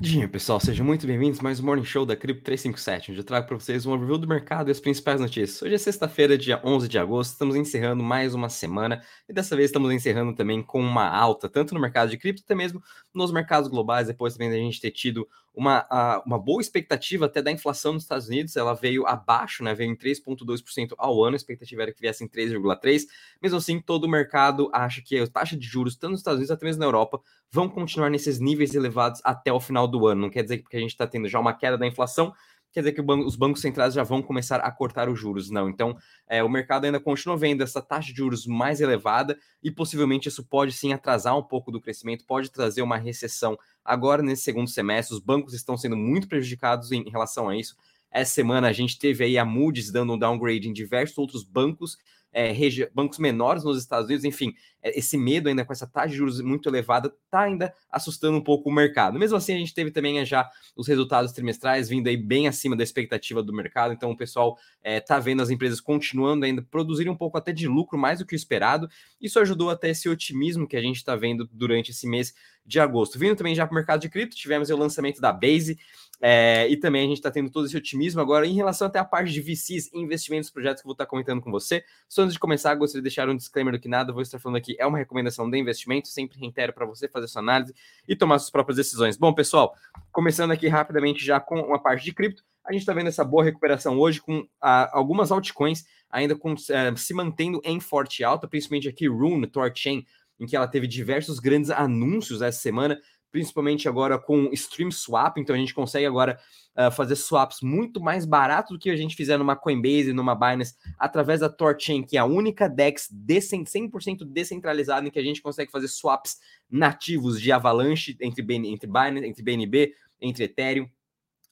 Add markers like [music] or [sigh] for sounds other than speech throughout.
Dia, pessoal, sejam muito bem-vindos mais um Morning Show da Cripto 357, onde eu trago para vocês uma review do mercado e as principais notícias. Hoje é sexta-feira, dia 11 de agosto, estamos encerrando mais uma semana e dessa vez estamos encerrando também com uma alta, tanto no mercado de cripto, até mesmo nos mercados globais, depois também da gente ter tido uma, uma boa expectativa até da inflação nos Estados Unidos, ela veio abaixo, né, veio em 3,2% ao ano, a expectativa era que viesse em 3,3%, mesmo assim todo o mercado acha que a taxa de juros, tanto nos Estados Unidos até mesmo na Europa, vão continuar nesses níveis elevados até o final do ano. Não quer dizer que porque a gente está tendo já uma queda da inflação, quer dizer que os bancos centrais já vão começar a cortar os juros. Não. Então, é, o mercado ainda continua vendo essa taxa de juros mais elevada e possivelmente isso pode sim atrasar um pouco do crescimento, pode trazer uma recessão agora nesse segundo semestre. Os bancos estão sendo muito prejudicados em relação a isso. Essa semana a gente teve aí a Moody's dando um downgrade em diversos outros bancos é, bancos menores nos Estados Unidos, enfim, é, esse medo ainda com essa taxa de juros muito elevada está ainda assustando um pouco o mercado. Mesmo assim, a gente teve também já os resultados trimestrais vindo aí bem acima da expectativa do mercado, então o pessoal está é, vendo as empresas continuando ainda produzirem um pouco até de lucro mais do que o esperado. Isso ajudou até esse otimismo que a gente está vendo durante esse mês de agosto. Vindo também já para o mercado de cripto, tivemos o lançamento da Base, é, e também a gente está tendo todo esse otimismo agora em relação até a parte de VCs e investimentos, projetos que eu vou estar tá comentando com você. Só antes de começar, gostaria de deixar um disclaimer do que nada, vou estar falando aqui, é uma recomendação de investimento, sempre reitero para você fazer sua análise e tomar suas próprias decisões. Bom, pessoal, começando aqui rapidamente já com uma parte de cripto, a gente está vendo essa boa recuperação hoje com ah, algumas altcoins ainda com, ah, se mantendo em forte alta, principalmente aqui Rune, Torchain, em que ela teve diversos grandes anúncios essa semana, principalmente agora com Stream Swap, então a gente consegue agora uh, fazer swaps muito mais baratos do que a gente fizer numa Coinbase, numa Binance, através da Torchain, que é a única DEX 100% descentralizada em que a gente consegue fazer swaps nativos de Avalanche entre, entre Binance, entre BNB, entre Ethereum,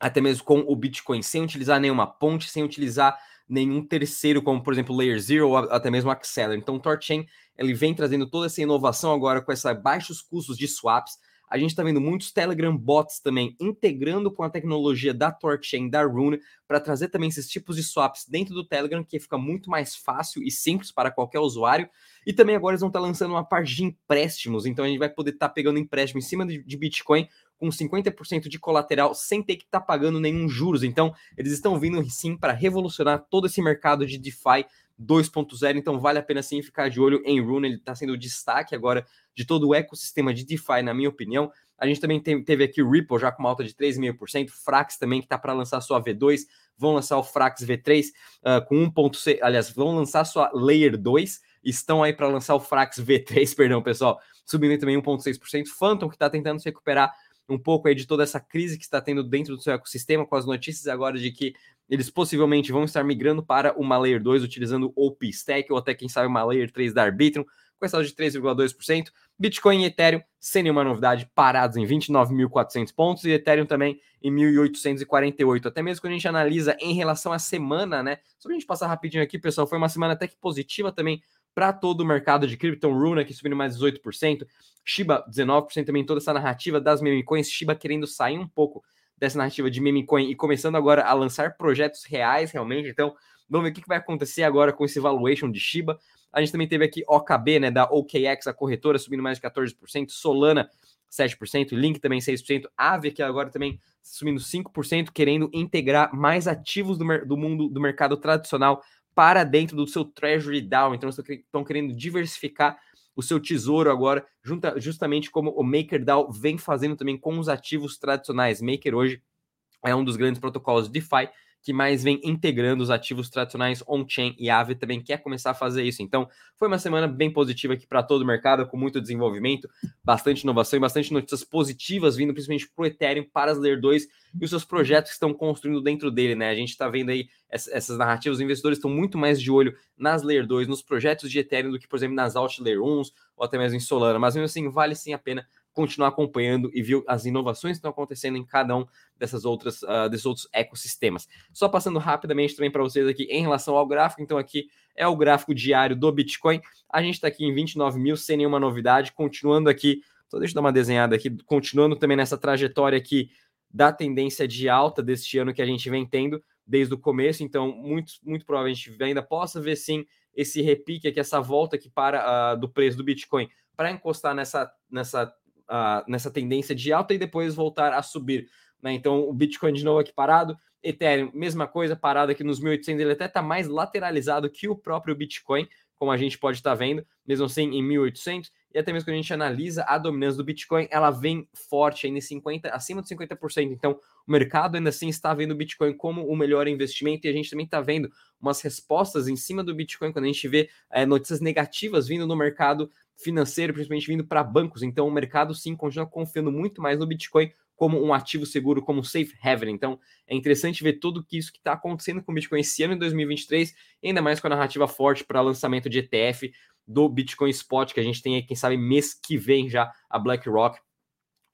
até mesmo com o Bitcoin, sem utilizar nenhuma ponte, sem utilizar nenhum terceiro, como por exemplo Layer Zero ou até mesmo Acceler. Então, o Torchain ele vem trazendo toda essa inovação agora com esses baixos custos de swaps, a gente está vendo muitos Telegram bots também integrando com a tecnologia da Torchain, da Rune, para trazer também esses tipos de swaps dentro do Telegram, que fica muito mais fácil e simples para qualquer usuário. E também agora eles vão estar tá lançando uma parte de empréstimos, então a gente vai poder estar tá pegando empréstimo em cima de, de Bitcoin com 50% de colateral sem ter que estar tá pagando nenhum juros. Então, eles estão vindo sim para revolucionar todo esse mercado de DeFi 2.0, então vale a pena sim ficar de olho em Rune, ele está sendo o destaque agora de todo o ecossistema de DeFi, na minha opinião. A gente também teve aqui Ripple já com uma alta de 3,5%, Frax também que está para lançar sua V2, vão lançar o Frax V3 uh, com 1.6, aliás, vão lançar sua Layer 2, estão aí para lançar o Frax V3, [laughs] perdão, pessoal, subindo também 1.6%, Phantom que está tentando se recuperar um pouco aí de toda essa crise que está tendo dentro do seu ecossistema, com as notícias agora de que eles possivelmente vão estar migrando para uma Layer 2 utilizando o P-Stack ou até quem sabe uma Layer 3 da Arbitrum, com essa de 3,2%. Bitcoin e Ethereum, sem nenhuma novidade, parados em 29.400 pontos e Ethereum também em 1.848. Até mesmo quando a gente analisa em relação à semana, né? Só pra gente passar rapidinho aqui, pessoal, foi uma semana até que positiva também para todo o mercado de cripto. Runa aqui subindo mais 18%, Shiba 19% também, toda essa narrativa das meme coins, Shiba querendo sair um pouco dessa narrativa de meme coin e começando agora a lançar projetos reais realmente. Então, vamos ver o que vai acontecer agora com esse valuation de Shiba. A gente também teve aqui OKB, né, da OKX, a corretora, subindo mais de 14%, Solana 7%, Link também 6%, Aave aqui agora também subindo 5%, querendo integrar mais ativos do, do mundo do mercado tradicional para dentro do seu Treasury DAO. Então, estão querendo diversificar o seu tesouro agora, junta, justamente como o MakerDAO vem fazendo também com os ativos tradicionais. Maker hoje é um dos grandes protocolos de DeFi que mais vem integrando os ativos tradicionais on-chain e a Aave também quer começar a fazer isso. Então, foi uma semana bem positiva aqui para todo o mercado, com muito desenvolvimento, bastante inovação e bastante notícias positivas vindo principalmente para o Ethereum, para as Layer 2 e os seus projetos que estão construindo dentro dele, né? A gente está vendo aí essas narrativas, os investidores estão muito mais de olho nas Layer 2, nos projetos de Ethereum do que, por exemplo, nas Alt Layer 1 ou até mesmo em Solana, mas mesmo assim, vale sim a pena continuar acompanhando e ver as inovações que estão acontecendo em cada um dessas outras uh, desses outros ecossistemas. Só passando rapidamente também para vocês aqui em relação ao gráfico, então aqui é o gráfico diário do Bitcoin. A gente está aqui em 29 mil sem nenhuma novidade, continuando aqui. Só deixa eu dar uma desenhada aqui, continuando também nessa trajetória aqui da tendência de alta deste ano que a gente vem tendo desde o começo. Então, muito, muito provavelmente ainda possa ver sim esse repique aqui, essa volta aqui para uh, do preço do Bitcoin para encostar nessa, nessa uh, nessa tendência de alta e depois voltar a subir. Né? Então, o Bitcoin de novo aqui parado, Ethereum, mesma coisa, parado aqui nos 1.800, ele até está mais lateralizado que o próprio Bitcoin, como a gente pode estar tá vendo, mesmo assim em 1.800, e até mesmo quando a gente analisa a dominância do Bitcoin, ela vem forte ainda em 50, acima de 50%. Então, o mercado ainda assim está vendo o Bitcoin como o melhor investimento e a gente também está vendo umas respostas em cima do Bitcoin quando a gente vê é, notícias negativas vindo no mercado financeiro, principalmente vindo para bancos. Então, o mercado sim continua confiando muito mais no Bitcoin como um ativo seguro, como safe haven. Então, é interessante ver tudo que isso que está acontecendo com o Bitcoin esse ano em 2023, ainda mais com a narrativa forte para lançamento de ETF do Bitcoin Spot, que a gente tem aí, quem sabe, mês que vem já a BlackRock.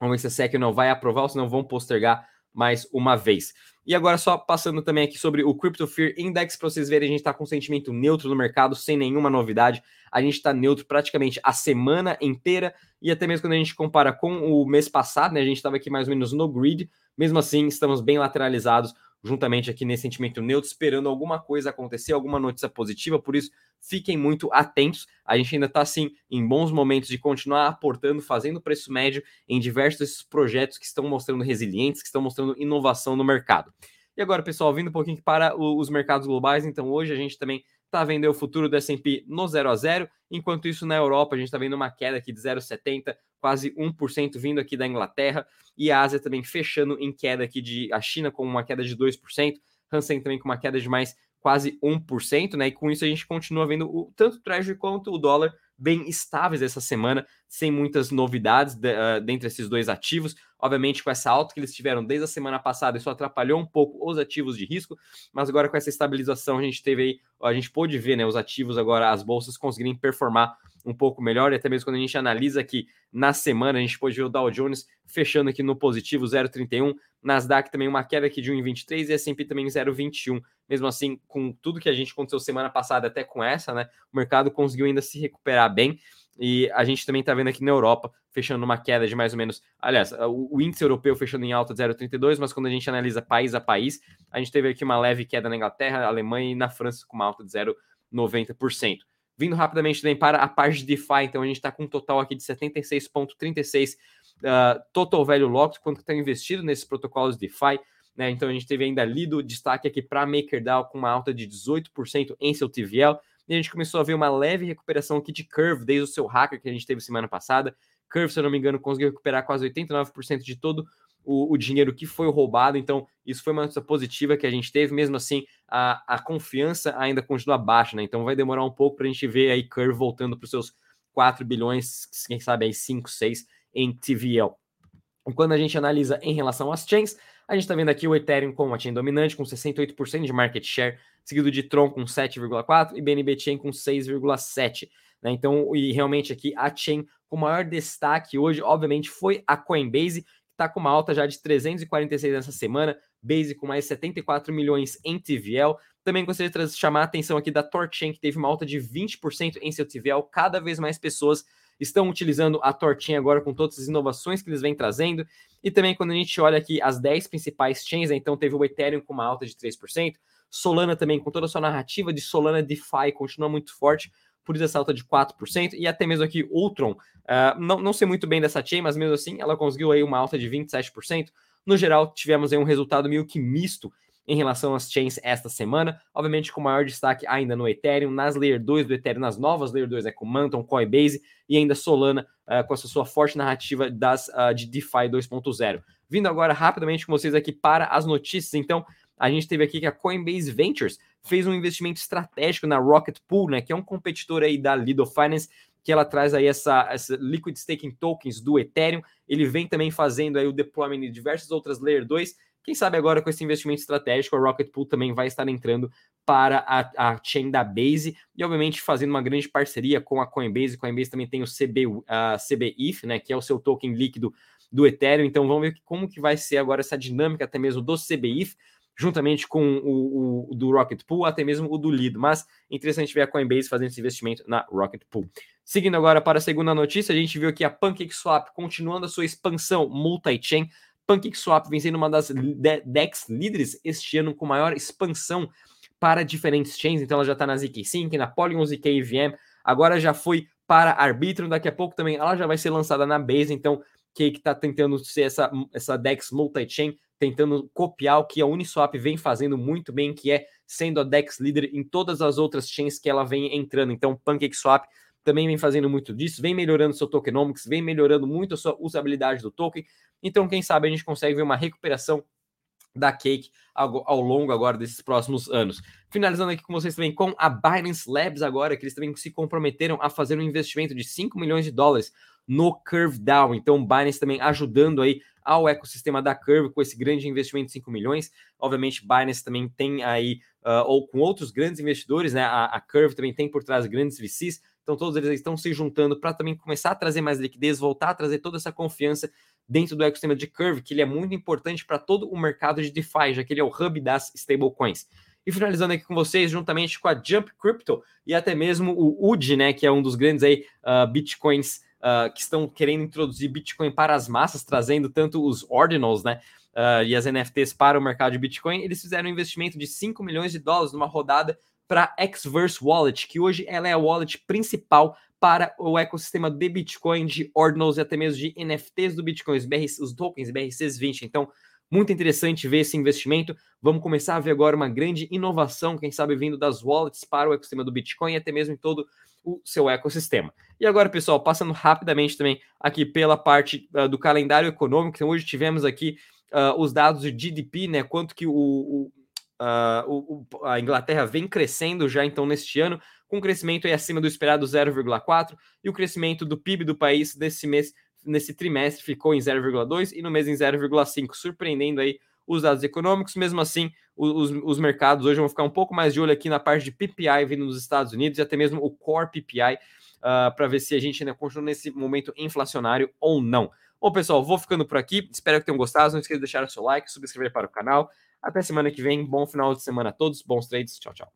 Vamos ver se a SEC não vai aprovar ou se não vão postergar mais uma vez. E agora, só passando também aqui sobre o Crypto Fear Index, para vocês verem, a gente está com um sentimento neutro no mercado, sem nenhuma novidade. A gente está neutro praticamente a semana inteira, e até mesmo quando a gente compara com o mês passado, né, a gente estava aqui mais ou menos no grid, mesmo assim, estamos bem lateralizados juntamente aqui nesse sentimento neutro, esperando alguma coisa acontecer, alguma notícia positiva, por isso fiquem muito atentos. A gente ainda está assim em bons momentos de continuar aportando, fazendo preço médio em diversos projetos que estão mostrando resilientes, que estão mostrando inovação no mercado. E agora, pessoal, vindo um pouquinho para os mercados globais, então hoje a gente também está vendo o futuro do S&P no 0 a 0, enquanto isso na Europa a gente está vendo uma queda aqui de 0,70, quase 1% vindo aqui da Inglaterra, e a Ásia também fechando em queda aqui de a China com uma queda de 2%, Hansen também com uma queda de mais quase 1%, né? E com isso a gente continua vendo o, tanto o Treasury quanto o dólar bem estáveis essa semana, sem muitas novidades de, uh, dentre esses dois ativos. Obviamente, com essa alta que eles tiveram desde a semana passada, isso atrapalhou um pouco os ativos de risco, mas agora com essa estabilização a gente teve aí, a gente pôde ver, né, os ativos agora, as bolsas conseguirem performar um pouco melhor, e até mesmo quando a gente analisa aqui na semana, a gente pode ver o Dow Jones fechando aqui no positivo 0,31, Nasdaq também uma queda aqui de 1,23 e S&P também 0,21. Mesmo assim, com tudo que a gente aconteceu semana passada, até com essa, né, o mercado conseguiu ainda se recuperar bem. E a gente também está vendo aqui na Europa, fechando uma queda de mais ou menos. Aliás, o, índice europeu fechando em alta de 0,32, mas quando a gente analisa país a país, a gente teve aqui uma leve queda na Inglaterra, Alemanha e na França com uma alta de 0,90%. Vindo rapidamente também para a parte de DeFi, então a gente está com um total aqui de 76,36 uh, total value locked, quanto está investido nesses protocolos DeFi. Né? Então a gente teve ainda lido destaque aqui para MakerDAO com uma alta de 18% em seu TVL. E a gente começou a ver uma leve recuperação aqui de Curve desde o seu hacker que a gente teve semana passada. Curve, se eu não me engano, conseguiu recuperar quase 89% de todo o, o, dinheiro que foi roubado. Então, isso foi uma notícia positiva que a gente teve. Mesmo assim, a, a confiança ainda continua baixa, né? Então, vai demorar um pouco para a gente ver aí Curve voltando para os seus 4 bilhões, quem sabe aí 5, 6 em TVL. Quando a gente analisa em relação às chains, a gente está vendo aqui o Ethereum com uma chain dominante, com 68% de market share, seguido de Tron com 7,4% e BNB Chain com 6,7%. Né? Então, e realmente aqui a chain com maior destaque hoje, obviamente, foi a Coinbase, está com uma alta já de 346 nessa semana, Base com mais 74 milhões em TVL. Também gostaria de chamar a atenção aqui da Torchain, que teve uma alta de 20% em seu TVL. Cada vez mais pessoas estão utilizando a Torchain agora com todas as inovações que eles vêm trazendo. E também quando a gente olha aqui as 10 principais chains, né, então teve o Ethereum com uma alta de 3%, Solana também com toda a sua narrativa de Solana DeFi continua muito forte, por isso essa alta de 4%, e até mesmo aqui Ultron, uh, não, não sei muito bem dessa chain, mas mesmo assim ela conseguiu aí uma alta de 27%. No geral, tivemos aí um resultado meio que misto em relação às chains esta semana, obviamente com maior destaque ainda no Ethereum, nas Layer 2 do Ethereum, nas novas Layer 2, né, com Manton, Coinbase e ainda Solana, uh, com essa sua forte narrativa das, uh, de DeFi 2.0. Vindo agora rapidamente com vocês aqui para as notícias, então, a gente teve aqui que a Coinbase Ventures fez um investimento estratégico na Rocket Pool, né, que é um competidor aí da Lido Finance, que ela traz aí essa, essa liquid staking tokens do Ethereum. Ele vem também fazendo aí o deployment de diversas outras Layer 2. Quem sabe agora com esse investimento estratégico, a Rocket Pool também vai estar entrando para a, a chain da Base e, obviamente, fazendo uma grande parceria com a Coinbase. Coinbase também tem o CB, uh, CBIF, né, que é o seu token líquido do Ethereum. Então, vamos ver como que vai ser agora essa dinâmica até mesmo do CBIF juntamente com o, o, do Rocket Pool, até mesmo o do Lido. Mas interessante ver a Coinbase fazendo esse investimento na Rocket Pool. Seguindo agora para a segunda notícia, a gente viu aqui a PancakeSwap continuando a sua expansão multi-chain. PancakeSwap vem sendo uma das DEX líderes este ano com maior expansão para diferentes chains. Então ela já está na ZK-Sync, na Polygon ZK EVM, agora já foi para Arbitrum, daqui a pouco também ela já vai ser lançada na Base, então Cake está tentando ser essa, essa DEX multi-chain, tentando copiar o que a Uniswap vem fazendo muito bem, que é sendo a DEX líder em todas as outras chains que ela vem entrando. Então, PancakeSwap também vem fazendo muito disso, vem melhorando seu tokenomics, vem melhorando muito a sua usabilidade do token. Então, quem sabe a gente consegue ver uma recuperação da Cake ao, ao, longo agora desses próximos anos. Finalizando aqui com vocês também com a Binance Labs agora, que eles também se comprometeram a fazer um investimento de 5 milhões de dólares no Curve Down. Então, Binance também ajudando aí ao ecossistema da Curve com esse grande investimento de 5 milhões. Obviamente, Binance também tem aí, uh, ou com outros grandes investidores, né? A, a Curve também tem por trás grandes VCs. Então, todos eles estão se juntando para também começar a trazer mais liquidez, voltar a trazer toda essa confiança dentro do ecossistema de Curve, que ele é muito importante para todo o mercado de DeFi, já que ele é o hub das stablecoins. E finalizando aqui com vocês, juntamente com a Jump Crypto e até mesmo o UD, né, que é um dos grandes aí uh, bitcoins uh, que estão querendo introduzir Bitcoin para as massas, trazendo tanto os ordinals, né, uh, e as NFTs para o mercado de Bitcoin, eles fizeram um investimento de 5 milhões de dólares numa rodada para a Xverse Wallet, que hoje ela é a wallet principal para o ecossistema de Bitcoin, de Ordinals e até mesmo de NFTs do Bitcoin, os, BRC, os tokens BRCs20. Então, muito interessante ver esse investimento. Vamos começar a ver agora uma grande inovação, quem sabe vindo das wallets para o ecossistema do Bitcoin e até mesmo em todo o seu ecossistema. E agora, pessoal, passando rapidamente também aqui pela parte uh, do calendário econômico. Então, hoje tivemos aqui uh, os dados de GDP, né? Quanto que o, o Uh, o, a Inglaterra vem crescendo já então neste ano, com um crescimento aí acima do esperado 0,4, e o crescimento do PIB do país nesse mês, nesse trimestre, ficou em 0,2 e no mês em 0,5, surpreendendo aí os dados econômicos. Mesmo assim, os, os, mercados hoje vão ficar um pouco mais de olho aqui na parte de PPI vindo dos Estados Unidos e até mesmo o Core PPI, uh, ah, para ver se a gente ainda continua nesse momento inflacionário ou não. Bom, pessoal, vou ficando por aqui. Espero que tenham gostado. Não esqueça de deixar o seu like, subscrever para o canal. Até semana que vem. Bom final de semana a todos. Bons trades. Tchau, tchau.